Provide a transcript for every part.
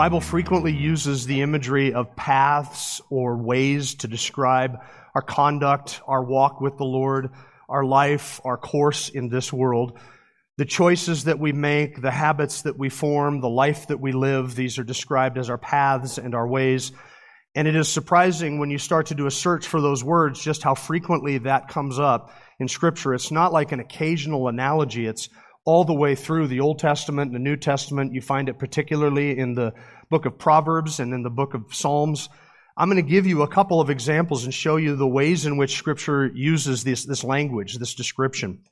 Bible frequently uses the imagery of paths or ways to describe our conduct, our walk with the Lord, our life, our course in this world. The choices that we make, the habits that we form, the life that we live, these are described as our paths and our ways. And it is surprising when you start to do a search for those words just how frequently that comes up in Scripture. It's not like an occasional analogy, it's all the way through the Old Testament and the New Testament. You find it particularly in the book of Proverbs and in the book of Psalms. I'm going to give you a couple of examples and show you the ways in which Scripture uses this, this language, this description.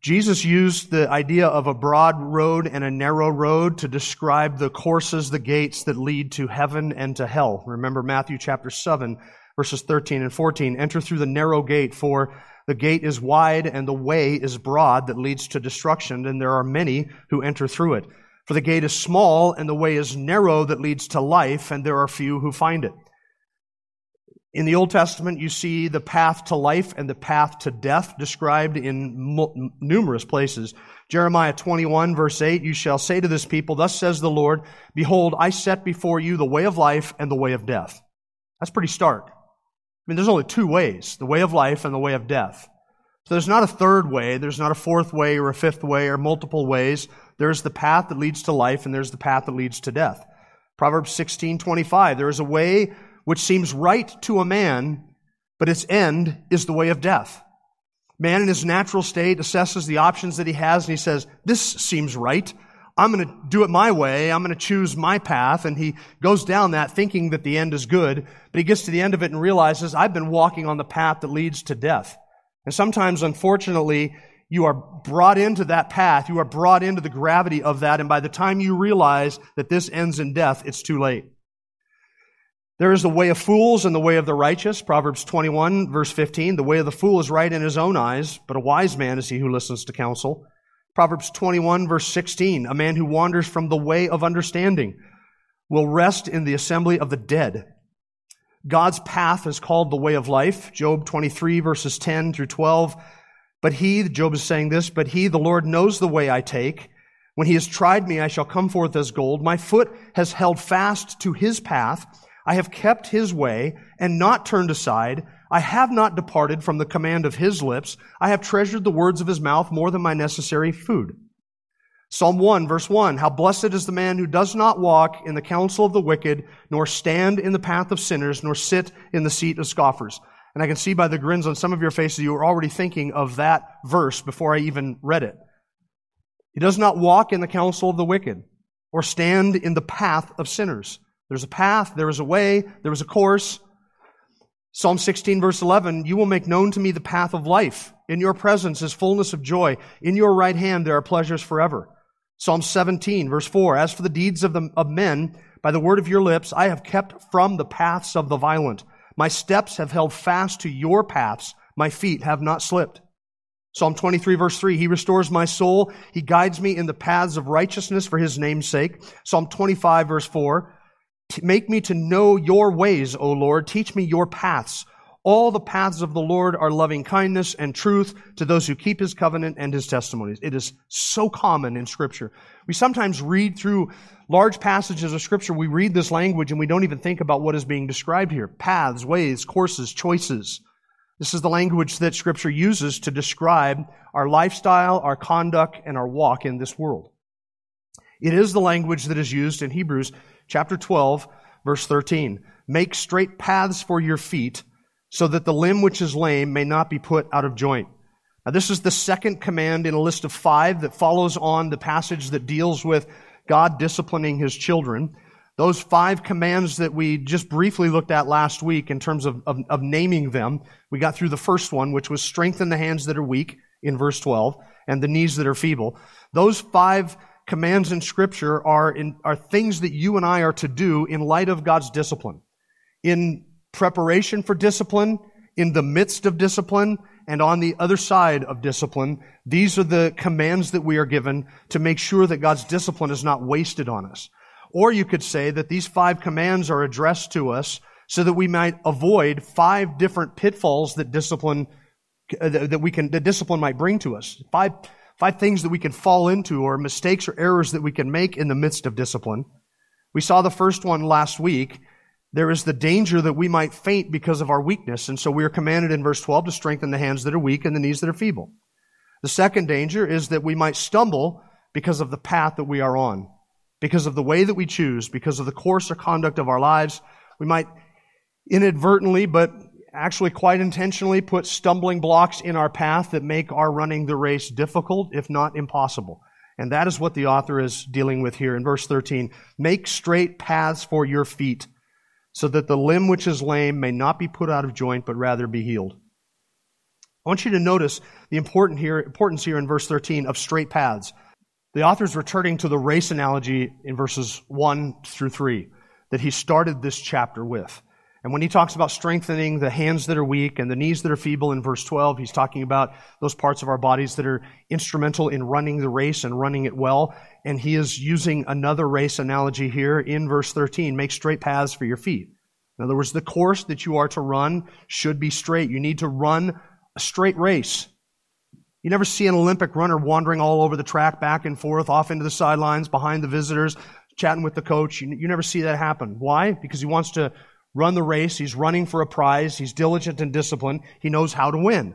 Jesus used the idea of a broad road and a narrow road to describe the courses, the gates that lead to heaven and to hell. Remember Matthew chapter 7, verses 13 and 14. Enter through the narrow gate, for the gate is wide and the way is broad that leads to destruction, and there are many who enter through it. For the gate is small and the way is narrow that leads to life, and there are few who find it. In the Old Testament, you see the path to life and the path to death described in numerous places. Jeremiah 21 verse 8, you shall say to this people, thus says the Lord, behold, I set before you the way of life and the way of death. That's pretty stark. Mean, there's only two ways the way of life and the way of death. So there's not a third way, there's not a fourth way or a fifth way or multiple ways. There's the path that leads to life and there's the path that leads to death. Proverbs 16:25 There is a way which seems right to a man, but its end is the way of death. Man in his natural state assesses the options that he has and he says, "This seems right. I'm going to do it my way. I'm going to choose my path. And he goes down that thinking that the end is good, but he gets to the end of it and realizes, I've been walking on the path that leads to death. And sometimes, unfortunately, you are brought into that path. You are brought into the gravity of that. And by the time you realize that this ends in death, it's too late. There is the way of fools and the way of the righteous. Proverbs 21 verse 15. The way of the fool is right in his own eyes, but a wise man is he who listens to counsel. Proverbs 21 verse 16, a man who wanders from the way of understanding will rest in the assembly of the dead. God's path is called the way of life. Job 23 verses 10 through 12. But he, Job is saying this, but he, the Lord, knows the way I take. When he has tried me, I shall come forth as gold. My foot has held fast to his path. I have kept his way and not turned aside. I have not departed from the command of his lips. I have treasured the words of his mouth more than my necessary food. Psalm 1 verse 1, how blessed is the man who does not walk in the counsel of the wicked, nor stand in the path of sinners, nor sit in the seat of scoffers. And I can see by the grins on some of your faces you were already thinking of that verse before I even read it. He does not walk in the counsel of the wicked, or stand in the path of sinners. There's a path, there is a way, there is a course. Psalm 16 verse 11, you will make known to me the path of life. In your presence is fullness of joy. In your right hand there are pleasures forever. Psalm 17 verse 4, as for the deeds of, the, of men, by the word of your lips, I have kept from the paths of the violent. My steps have held fast to your paths. My feet have not slipped. Psalm 23 verse 3, He restores my soul. He guides me in the paths of righteousness for His name's sake. Psalm 25 verse 4, Make me to know your ways, O Lord. Teach me your paths. All the paths of the Lord are loving kindness and truth to those who keep his covenant and his testimonies. It is so common in scripture. We sometimes read through large passages of scripture, we read this language and we don't even think about what is being described here. Paths, ways, courses, choices. This is the language that scripture uses to describe our lifestyle, our conduct, and our walk in this world. It is the language that is used in Hebrews chapter 12, verse 13. Make straight paths for your feet so that the limb which is lame may not be put out of joint. Now, this is the second command in a list of five that follows on the passage that deals with God disciplining his children. Those five commands that we just briefly looked at last week in terms of, of, of naming them, we got through the first one, which was strengthen the hands that are weak in verse 12 and the knees that are feeble. Those five commands in Scripture are, in, are things that you and I are to do in light of God's discipline. In preparation for discipline, in the midst of discipline, and on the other side of discipline. These are the commands that we are given to make sure that God's discipline is not wasted on us. Or you could say that these five commands are addressed to us so that we might avoid five different pitfalls that discipline that we can that discipline might bring to us. Five five things that we can fall into or mistakes or errors that we can make in the midst of discipline. We saw the first one last week. There is the danger that we might faint because of our weakness, and so we are commanded in verse 12 to strengthen the hands that are weak and the knees that are feeble. The second danger is that we might stumble because of the path that we are on, because of the way that we choose, because of the course or conduct of our lives. We might inadvertently, but actually quite intentionally put stumbling blocks in our path that make our running the race difficult, if not impossible. And that is what the author is dealing with here in verse 13. Make straight paths for your feet, so that the limb which is lame may not be put out of joint, but rather be healed. I want you to notice the important here, importance here in verse 13 of straight paths. The author is returning to the race analogy in verses 1 through 3 that he started this chapter with. And when he talks about strengthening the hands that are weak and the knees that are feeble in verse 12, he's talking about those parts of our bodies that are instrumental in running the race and running it well. And he is using another race analogy here in verse 13 make straight paths for your feet. In other words, the course that you are to run should be straight. You need to run a straight race. You never see an Olympic runner wandering all over the track, back and forth, off into the sidelines, behind the visitors, chatting with the coach. You, you never see that happen. Why? Because he wants to run the race. He's running for a prize. He's diligent and disciplined. He knows how to win.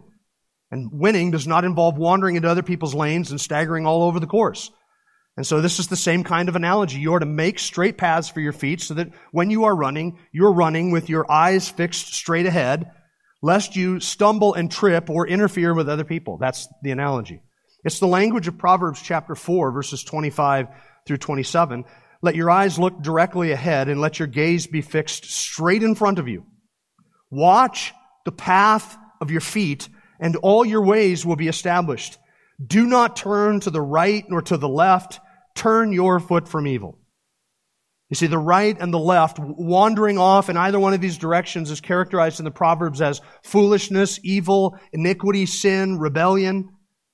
And winning does not involve wandering into other people's lanes and staggering all over the course. And so this is the same kind of analogy. You are to make straight paths for your feet so that when you are running, you're running with your eyes fixed straight ahead, lest you stumble and trip or interfere with other people. That's the analogy. It's the language of Proverbs chapter 4, verses 25 through 27. Let your eyes look directly ahead and let your gaze be fixed straight in front of you. Watch the path of your feet and all your ways will be established. Do not turn to the right nor to the left. Turn your foot from evil. You see, the right and the left, wandering off in either one of these directions is characterized in the Proverbs as foolishness, evil, iniquity, sin, rebellion.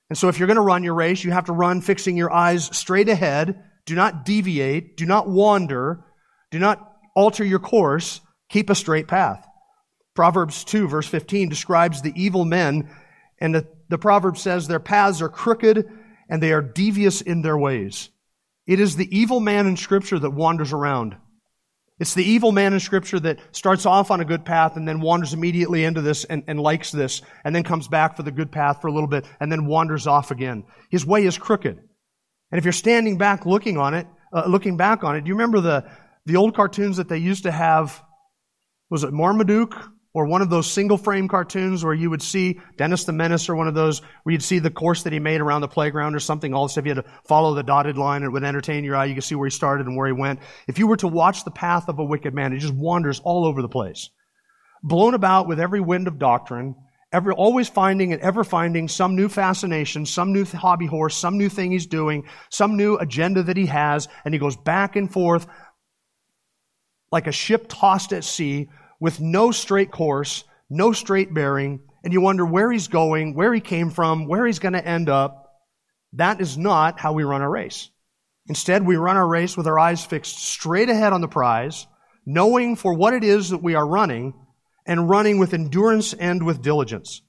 And so if you're going to run your race, you have to run fixing your eyes straight ahead do not deviate. Do not wander. Do not alter your course. Keep a straight path. Proverbs 2, verse 15, describes the evil men, and the, the proverb says their paths are crooked and they are devious in their ways. It is the evil man in Scripture that wanders around. It's the evil man in Scripture that starts off on a good path and then wanders immediately into this and, and likes this, and then comes back for the good path for a little bit and then wanders off again. His way is crooked. And if you're standing back looking on it, uh, looking back on it, do you remember the, the old cartoons that they used to have? Was it Marmaduke or one of those single frame cartoons where you would see Dennis the Menace or one of those where you'd see the course that he made around the playground or something. All the stuff you had to follow the dotted line. It would entertain your eye. You could see where he started and where he went. If you were to watch the path of a wicked man, it just wanders all over the place. Blown about with every wind of doctrine, ever, always finding and ever finding some new fascination, some new hobby horse, some new thing he's doing, some new agenda that he has, and he goes back and forth like a ship tossed at sea with no straight course, no straight bearing, and you wonder where he's going, where he came from, where he's going to end up. That is not how we run our race. Instead, we run our race with our eyes fixed straight ahead on the prize, knowing for what it is that we are running and running with endurance and with diligence.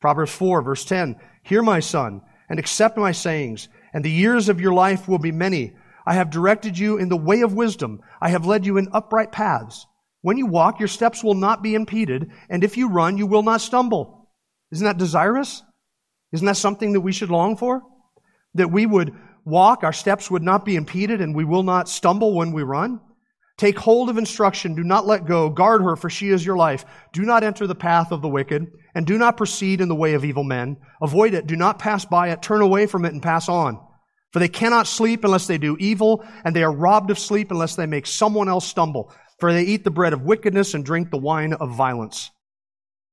Proverbs 4 verse 10, Hear my son, and accept my sayings, and the years of your life will be many. I have directed you in the way of wisdom. I have led you in upright paths. When you walk, your steps will not be impeded, and if you run, you will not stumble. Isn't that desirous? Isn't that something that we should long for? That we would walk, our steps would not be impeded, and we will not stumble when we run? Take hold of instruction. Do not let go. Guard her, for she is your life. Do not enter the path of the wicked, and do not proceed in the way of evil men. Avoid it. Do not pass by it. Turn away from it and pass on. For they cannot sleep unless they do evil, and they are robbed of sleep unless they make someone else stumble. For they eat the bread of wickedness and drink the wine of violence.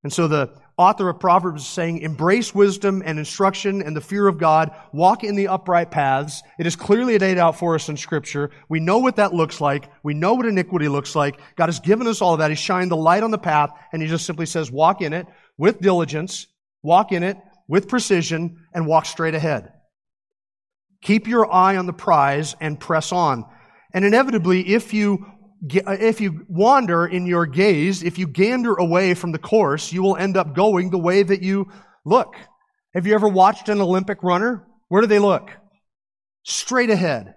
And so the author of Proverbs is saying, embrace wisdom and instruction and the fear of God. Walk in the upright paths. It is clearly laid out for us in scripture. We know what that looks like. We know what iniquity looks like. God has given us all of that. He shined the light on the path and he just simply says, walk in it with diligence, walk in it with precision and walk straight ahead. Keep your eye on the prize and press on. And inevitably, if you Uh, if you wander in your gaze, if you gander away from the course, you will end up going the way that you look. Have you ever watched an Olympic runner? Where do they look? Straight ahead.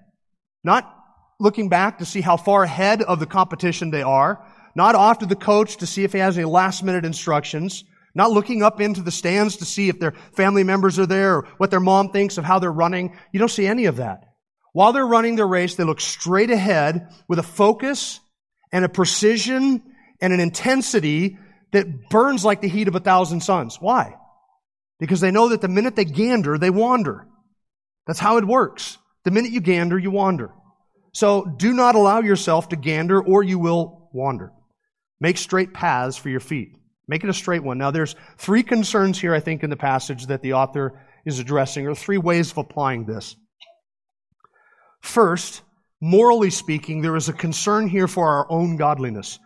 Not looking back to see how far ahead of the competition they are. Not off to the coach to see if he has any last minute instructions. Not looking up into the stands to see if their family members are there or what their mom thinks of how they're running. You don't see any of that. While they're running their race, they look straight ahead with a focus and a precision and an intensity that burns like the heat of a thousand suns. Why? Because they know that the minute they gander, they wander. That's how it works. The minute you gander, you wander. So do not allow yourself to gander or you will wander. Make straight paths for your feet. Make it a straight one. Now there's three concerns here, I think, in the passage that the author is addressing, or three ways of applying this. First, morally speaking, there is a concern here for our own godliness.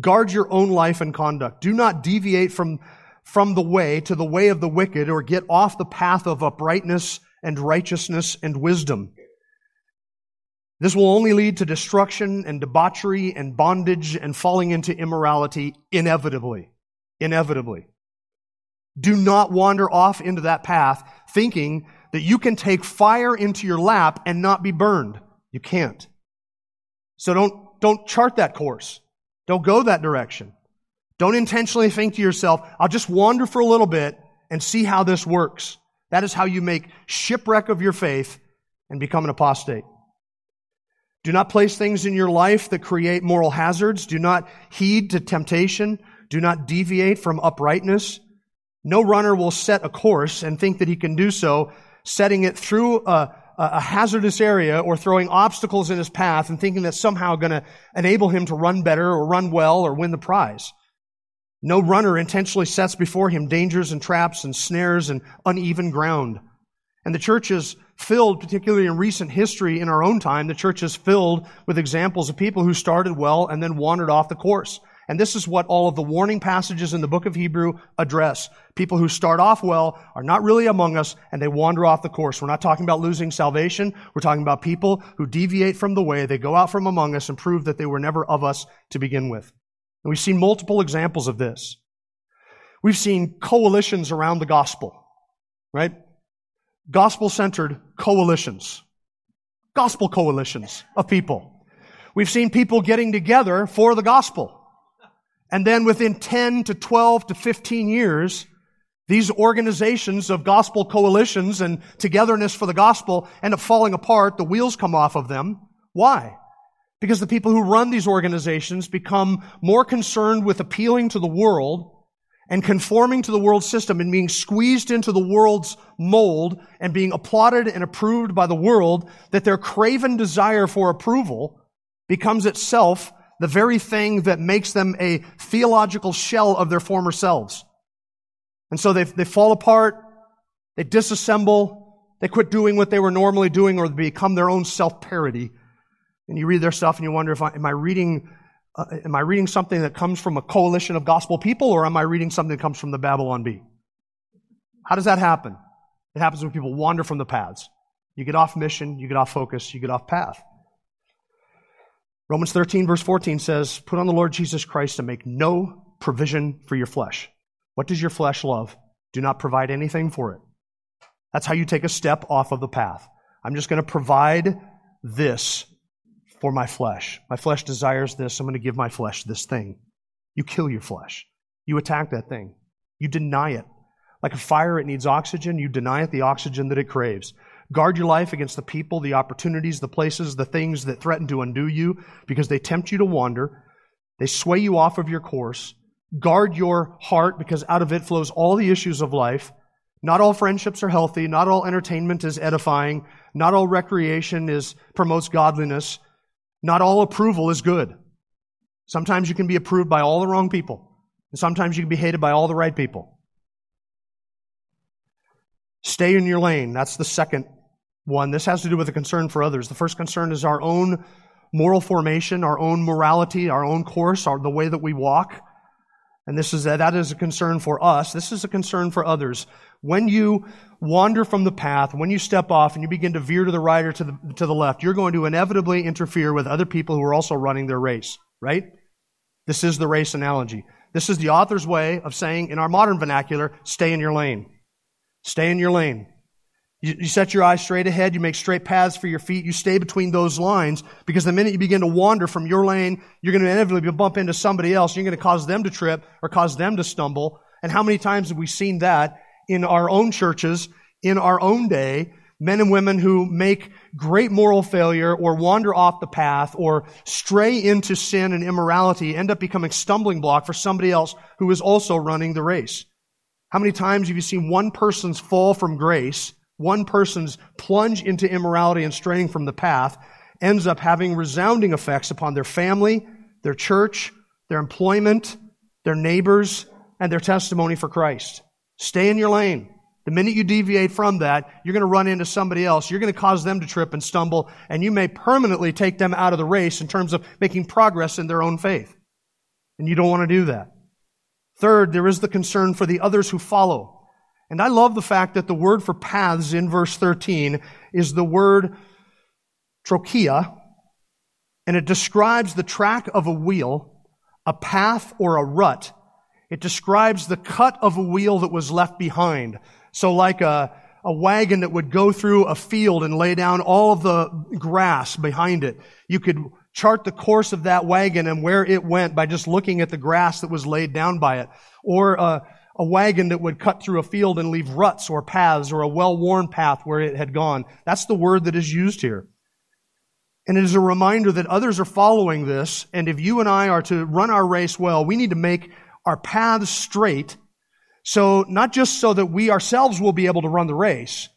Guard your own life and conduct. Do not deviate from, from the way to the way of the wicked or get off the path of uprightness and righteousness and wisdom. This will only lead to destruction and debauchery and bondage and falling into immorality inevitably. Inevitably. Do not wander off into that path thinking that you can take fire into your lap and not be burned. You can't. So don't, don't chart that course. Don't go that direction. Don't intentionally think to yourself, I'll just wander for a little bit and see how this works. That is how you make shipwreck of your faith and become an apostate. Do not place things in your life that create moral hazards. Do not heed to temptation. Do not deviate from uprightness. No runner will set a course and think that he can do so setting it through a, a hazardous area or throwing obstacles in his path and thinking that's somehow going to enable him to run better or run well or win the prize. No runner intentionally sets before him dangers and traps and snares and uneven ground. And the church is filled, particularly in recent history in our own time, the church is filled with examples of people who started well and then wandered off the course. And this is what all of the warning passages in the book of Hebrew address. People who start off well are not really among us and they wander off the course. We're not talking about losing salvation. We're talking about people who deviate from the way. They go out from among us and prove that they were never of us to begin with. And we've seen multiple examples of this. We've seen coalitions around the gospel, right? Gospel centered coalitions. Gospel coalitions of people. We've seen people getting together for the gospel. And then within 10 to 12 to 15 years, these organizations of gospel coalitions and togetherness for the gospel end up falling apart. The wheels come off of them. Why? Because the people who run these organizations become more concerned with appealing to the world and conforming to the world system and being squeezed into the world's mold and being applauded and approved by the world that their craven desire for approval becomes itself the very thing that makes them a theological shell of their former selves. And so they, they fall apart, they disassemble, they quit doing what they were normally doing, or become their own self-parody. And you read their stuff and you wonder if I, am I reading, uh, am I reading something that comes from a coalition of gospel people, or am I reading something that comes from the Babylon Bee? How does that happen? It happens when people wander from the paths. You get off mission, you get off focus, you get off path. Romans 13, verse 14 says, Put on the Lord Jesus Christ and make no provision for your flesh. What does your flesh love? Do not provide anything for it. That's how you take a step off of the path. I'm just going to provide this for my flesh. My flesh desires this. I'm going to give my flesh this thing. You kill your flesh. You attack that thing. You deny it. Like a fire, it needs oxygen. You deny it the oxygen that it craves. Guard your life against the people, the opportunities, the places, the things that threaten to undo you because they tempt you to wander. They sway you off of your course. Guard your heart because out of it flows all the issues of life. Not all friendships are healthy. Not all entertainment is edifying. Not all recreation is, promotes godliness. Not all approval is good. Sometimes you can be approved by all the wrong people. And sometimes you can be hated by all the right people. Stay in your lane. That's the second one. This has to do with a concern for others. The first concern is our own moral formation, our own morality, our own course, our, the way that we walk. And this is that is a concern for us. This is a concern for others. When you wander from the path, when you step off and you begin to veer to the right or to the, to the left, you're going to inevitably interfere with other people who are also running their race, right? This is the race analogy. This is the author's way of saying, in our modern vernacular, stay in your lane. Stay in your lane. You, you, set your eyes straight ahead. You make straight paths for your feet. You stay between those lines because the minute you begin to wander from your lane, you're going to inevitably bump into somebody else. You're going to cause them to trip or cause them to stumble. And how many times have we seen that in our own churches, in our own day? Men and women who make great moral failure or wander off the path or stray into sin and immorality end up becoming stumbling block for somebody else who is also running the race. How many times have you seen one person's fall from grace one person's plunge into immorality and straying from the path ends up having resounding effects upon their family, their church, their employment, their neighbors, and their testimony for Christ. Stay in your lane. The minute you deviate from that, you're going to run into somebody else. You're going to cause them to trip and stumble, and you may permanently take them out of the race in terms of making progress in their own faith. And you don't want to do that. Third, there is the concern for the others who follow. And I love the fact that the word for paths in verse 13 is the word trochia, and it describes the track of a wheel, a path, or a rut. It describes the cut of a wheel that was left behind. So like a, a wagon that would go through a field and lay down all of the grass behind it. You could chart the course of that wagon and where it went by just looking at the grass that was laid down by it. Or uh, a wagon that would cut through a field and leave ruts or paths or a well-worn path where it had gone. That's the word that is used here. And it is a reminder that others are following this, and if you and I are to run our race well, we need to make our paths straight, so not just so that we ourselves will be able to run the race,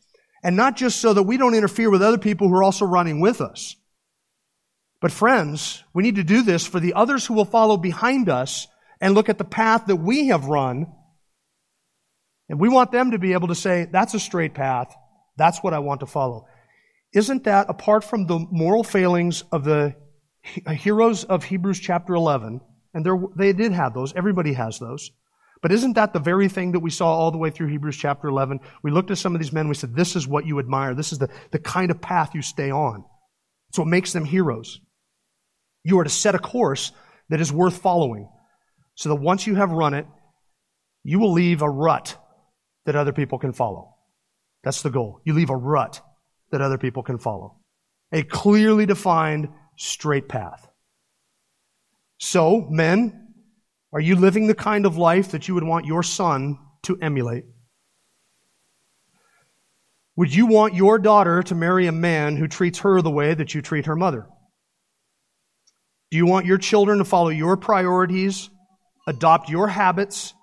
and not just so that we don't interfere with other people who are also running with us. But friends, we need to do this for the others who will follow behind us and look at the path that we have run and we want them to be able to say, that's a straight path. That's what I want to follow. Isn't that, apart from the moral failings of the uh, heroes of Hebrews chapter 11, and they did have those, everybody has those, but isn't that the very thing that we saw all the way through Hebrews chapter 11? We looked at some of these men, we said, this is what you admire. This is the, the kind of path you stay on. It's what makes them heroes. You are to set a course that is worth following, so that once you have run it, you will leave a rut that other people can follow. That's the goal. You leave a rut that other people can follow. A clearly defined straight path. So, men, are you living the kind of life that you would want your son to emulate? Would you want your daughter to marry a man who treats her the way that you treat her mother? Do you want your children to follow your priorities, adopt your habits,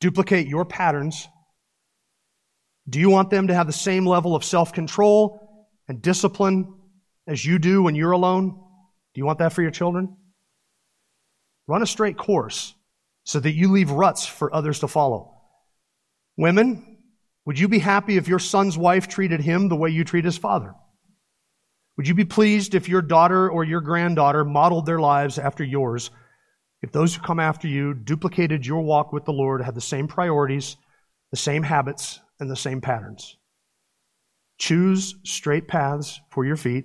duplicate your patterns? Do you want them to have the same level of self control and discipline as you do when you're alone? Do you want that for your children? Run a straight course so that you leave ruts for others to follow. Women, would you be happy if your son's wife treated him the way you treat his father? Would you be pleased if your daughter or your granddaughter modeled their lives after yours? If those who come after you duplicated your walk with the Lord, had the same priorities, the same habits, and the same patterns. Choose straight paths for your feet.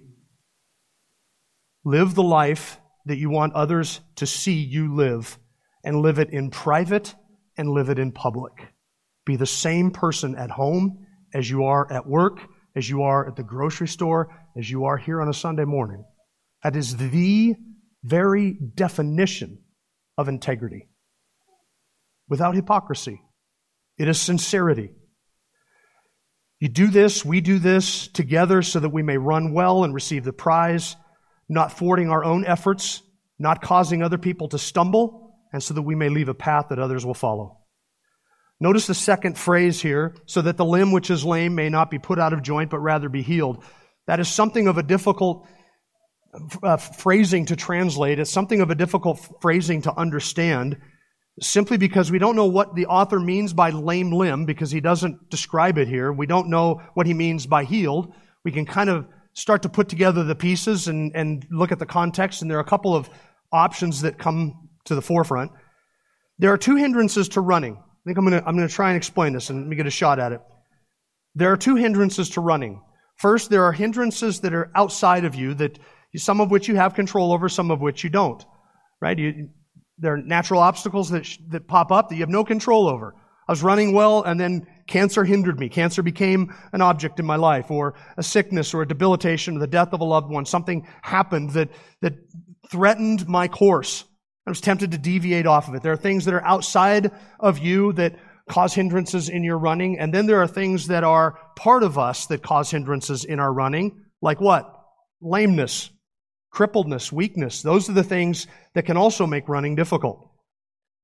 Live the life that you want others to see you live, and live it in private and live it in public. Be the same person at home as you are at work, as you are at the grocery store, as you are here on a Sunday morning. That is the very definition of integrity. Without hypocrisy, it is sincerity. You do this, we do this together so that we may run well and receive the prize, not thwarting our own efforts, not causing other people to stumble, and so that we may leave a path that others will follow. Notice the second phrase here, so that the limb which is lame may not be put out of joint, but rather be healed. That is something of a difficult uh, phrasing to translate. It's something of a difficult phrasing to understand. Simply because we don't know what the author means by lame limb because he doesn't describe it here. We don't know what he means by healed. We can kind of start to put together the pieces and, and look at the context, and there are a couple of options that come to the forefront. There are two hindrances to running. I think I'm going to I'm going to try and explain this and let me get a shot at it. There are two hindrances to running. First, there are hindrances that are outside of you that some of which you have control over, some of which you don't. Right? You, there are natural obstacles that, that pop up that you have no control over. I was running well and then cancer hindered me. Cancer became an object in my life or a sickness or a debilitation or the death of a loved one. Something happened that, that threatened my course. I was tempted to deviate off of it. There are things that are outside of you that cause hindrances in your running. And then there are things that are part of us that cause hindrances in our running. Like what? Lameness, crippledness, weakness. Those are the things that can also make running difficult.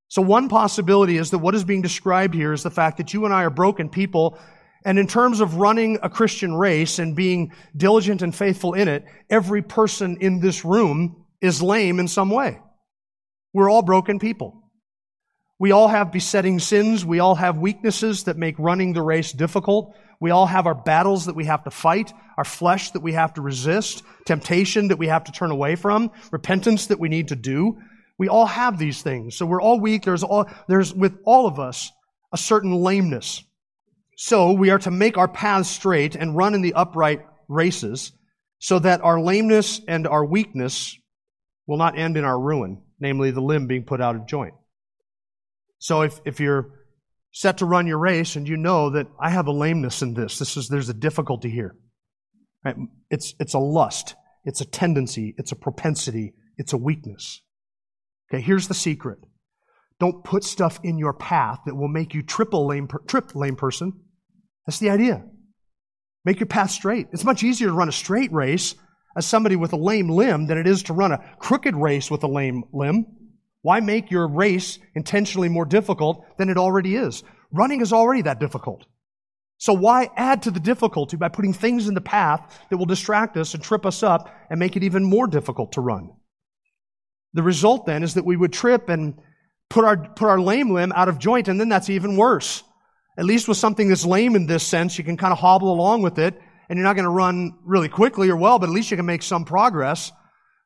So one possibility is that what is being described here is the fact that you and I are broken people. And in terms of running a Christian race and being diligent and faithful in it, every person in this room is lame in some way. We're all broken people. We all have besetting sins. We all have weaknesses that make running the race difficult. We all have our battles that we have to fight, our flesh that we have to resist, temptation that we have to turn away from, repentance that we need to do. We all have these things. So we're all weak. There's all, there's with all of us a certain lameness. So we are to make our paths straight and run in the upright races so that our lameness and our weakness will not end in our ruin, namely the limb being put out of joint. So if, if you're set to run your race and you know that I have a lameness in this, this is, there's a difficulty here. Right? It's, it's a lust. It's a tendency. It's a propensity. It's a weakness. Okay, here's the secret. Don't put stuff in your path that will make you triple lame, trip lame person. That's the idea. Make your path straight. It's much easier to run a straight race as somebody with a lame limb than it is to run a crooked race with a lame limb. Why make your race intentionally more difficult than it already is? Running is already that difficult. So why add to the difficulty by putting things in the path that will distract us and trip us up and make it even more difficult to run? The result then is that we would trip and put our, put our lame limb out of joint, and then that's even worse. At least with something that's lame in this sense, you can kind of hobble along with it, and you're not going to run really quickly or well, but at least you can make some progress.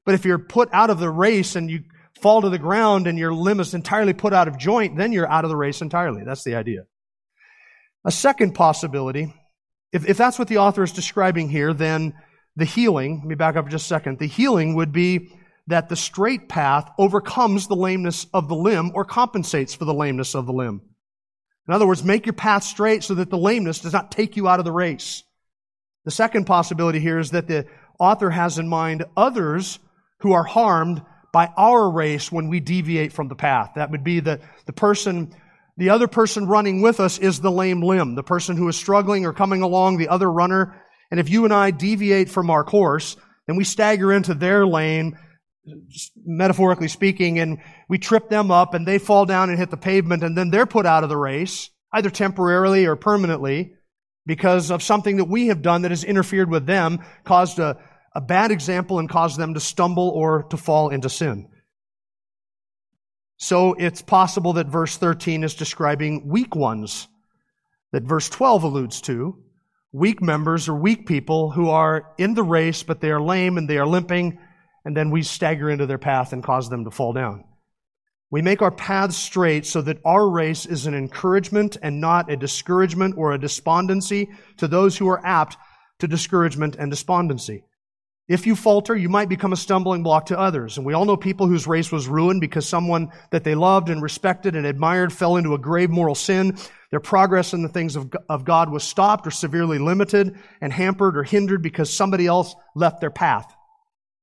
But if you're put out of the race and you fall to the ground and your limb is entirely put out of joint, then you're out of the race entirely. That's the idea. A second possibility, if, if that's what the author is describing here, then the healing, let me back up just a second, the healing would be that the straight path overcomes the lameness of the limb or compensates for the lameness of the limb. In other words, make your path straight so that the lameness does not take you out of the race. The second possibility here is that the author has in mind others who are harmed by our race when we deviate from the path. That would be the, the person, the other person running with us is the lame limb, the person who is struggling or coming along, the other runner. And if you and I deviate from our course, then we stagger into their lane metaphorically speaking, and we trip them up and they fall down and hit the pavement and then they're put out of the race, either temporarily or permanently, because of something that we have done that has interfered with them, caused a, a bad example and cause them to stumble or to fall into sin. So it's possible that verse 13 is describing weak ones, that verse 12 alludes to. Weak members or weak people who are in the race, but they are lame and they are limping and then we stagger into their path and cause them to fall down. We make our paths straight so that our race is an encouragement and not a discouragement or a despondency to those who are apt to discouragement and despondency. If you falter, you might become a stumbling block to others. And we all know people whose race was ruined because someone that they loved and respected and admired fell into a grave moral sin. Their progress in the things of, of God was stopped or severely limited and hampered or hindered because somebody else left their path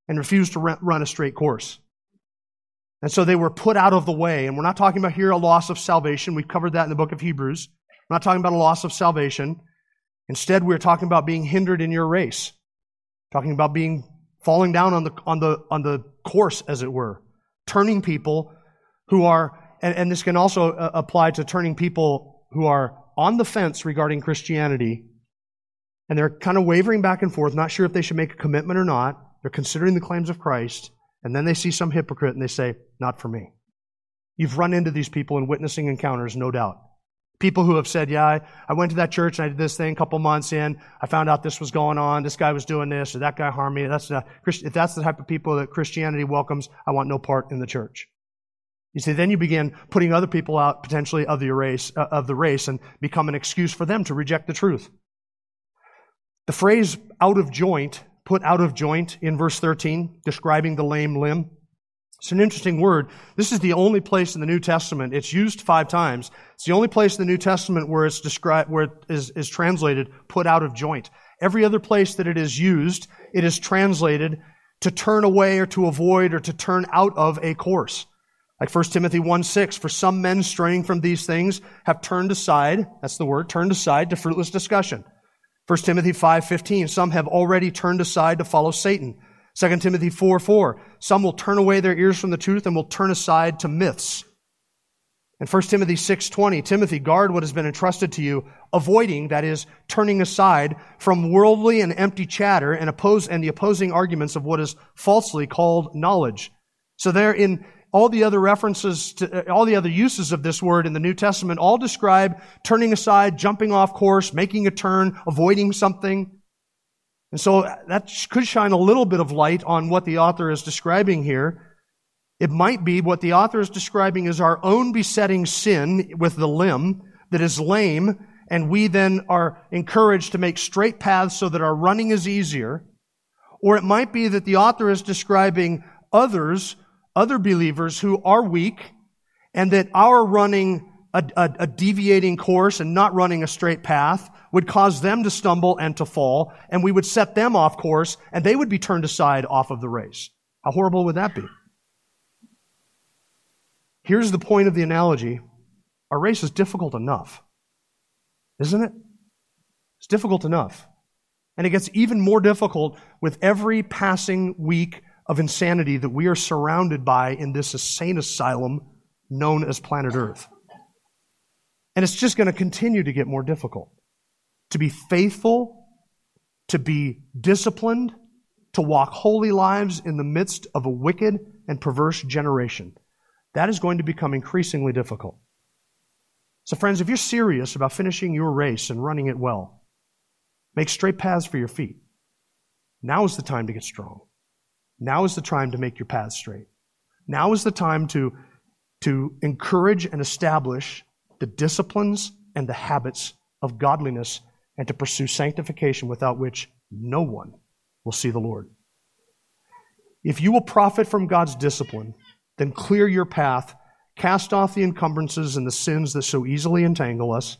and refused to run a straight course. And so they were put out of the way. And we're not talking about here a loss of salvation. We've covered that in the book of Hebrews. We're not talking about a loss of salvation. Instead, we're talking about being hindered in your race. Talking about being falling down on the, on the, on the course, as it were. Turning people who are, and, and this can also uh, apply to turning people who are on the fence regarding Christianity. And they're kind of wavering back and forth, not sure if they should make a commitment or not. They're considering the claims of Christ, and then they see some hypocrite and they say, Not for me. You've run into these people in witnessing encounters, no doubt. People who have said, yeah, I, I went to that church and I did this thing a couple months in. I found out this was going on. This guy was doing this or that guy harmed me. That's not, if that's the type of people that Christianity welcomes, I want no part in the church. You see, then you begin putting other people out potentially of the race, uh, of the race and become an excuse for them to reject the truth. The phrase out of joint, put out of joint in verse 13, describing the lame limb, it's an interesting word. This is the only place in the New Testament. It's used five times. It's the only place in the New Testament where it's described, where it is, is translated, put out of joint. Every other place that it is used, it is translated to turn away or to avoid or to turn out of a course. Like 1 Timothy 1 6, for some men straying from these things have turned aside, that's the word, turned aside to fruitless discussion. 1 Timothy 5 15, some have already turned aside to follow Satan. 2 Timothy 4 4. Some will turn away their ears from the truth and will turn aside to myths. And 1 Timothy 6:20, Timothy, guard what has been entrusted to you, avoiding, that is, turning aside from worldly and empty chatter and oppose and the opposing arguments of what is falsely called knowledge. So there in all the other references to uh, all the other uses of this word in the New Testament all describe turning aside, jumping off course, making a turn, avoiding something. And so that could shine a little bit of light on what the author is describing here. It might be what the author is describing is our own besetting sin with the limb that is lame, and we then are encouraged to make straight paths so that our running is easier. Or it might be that the author is describing others, other believers who are weak, and that our running a, a, a deviating course and not running a straight path would cause them to stumble and to fall, and we would set them off course, and they would be turned aside off of the race. How horrible would that be? Here's the point of the analogy our race is difficult enough, isn't it? It's difficult enough. And it gets even more difficult with every passing week of insanity that we are surrounded by in this insane asylum known as planet Earth. And it's just going to continue to get more difficult. To be faithful, to be disciplined, to walk holy lives in the midst of a wicked and perverse generation. That is going to become increasingly difficult. So, friends, if you're serious about finishing your race and running it well, make straight paths for your feet. Now is the time to get strong. Now is the time to make your paths straight. Now is the time to, to encourage and establish the disciplines and the habits of godliness and to pursue sanctification without which no one will see the Lord. If you will profit from God's discipline, then clear your path, cast off the encumbrances and the sins that so easily entangle us,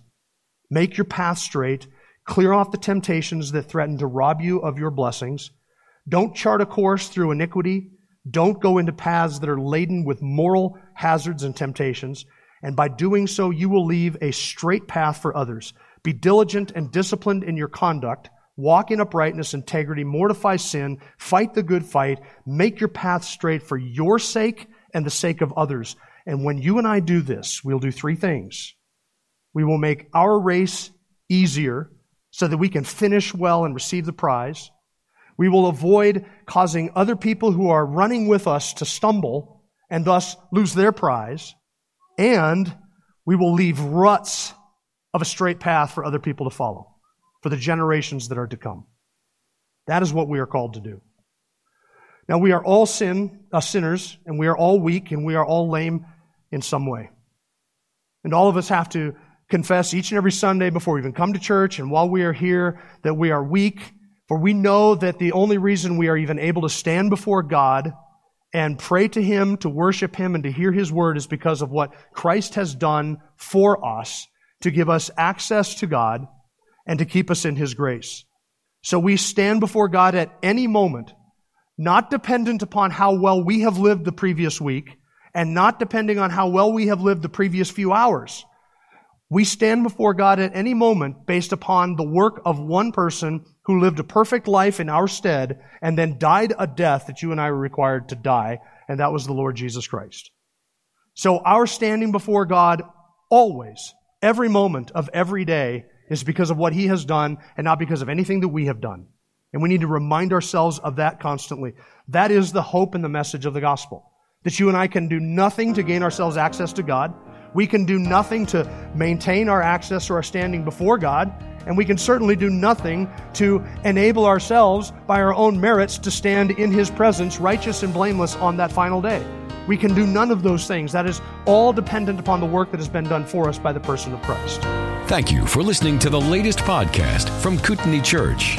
make your path straight, clear off the temptations that threaten to rob you of your blessings. Don't chart a course through iniquity. Don't go into paths that are laden with moral hazards and temptations and by doing so, you will leave a straight path for others. Be diligent and disciplined in your conduct. Walk in uprightness, integrity, mortify sin, fight the good fight, make your path straight for your sake and the sake of others. And when you and I do this, we'll do three things. We will make our race easier so that we can finish well and receive the prize. We will avoid causing other people who are running with us to stumble and thus lose their prize and we will leave ruts of a straight path for other people to follow, for the generations that are to come. That is what we are called to do. Now, we are all sin, uh, sinners, and we are all weak, and we are all lame in some way. And all of us have to confess each and every Sunday before we even come to church and while we are here that we are weak, for we know that the only reason we are even able to stand before God and pray to Him, to worship Him, and to hear His word is because of what Christ has done for us to give us access to God and to keep us in His grace. So we stand before God at any moment, not dependent upon how well we have lived the previous week and not depending on how well we have lived the previous few hours. We stand before God at any moment based upon the work of one person who lived a perfect life in our stead and then died a death that you and I were required to die, and that was the Lord Jesus Christ. So our standing before God always, every moment of every day, is because of what He has done and not because of anything that we have done. And we need to remind ourselves of that constantly. That is the hope and the message of the gospel that you and I can do nothing to gain ourselves access to God. We can do nothing to maintain our access or our standing before God. And we can certainly do nothing to enable ourselves by our own merits to stand in His presence, righteous and blameless, on that final day. We can do none of those things. That is all dependent upon the work that has been done for us by the person of Christ. Thank you for listening to the latest podcast from Kootenai Church.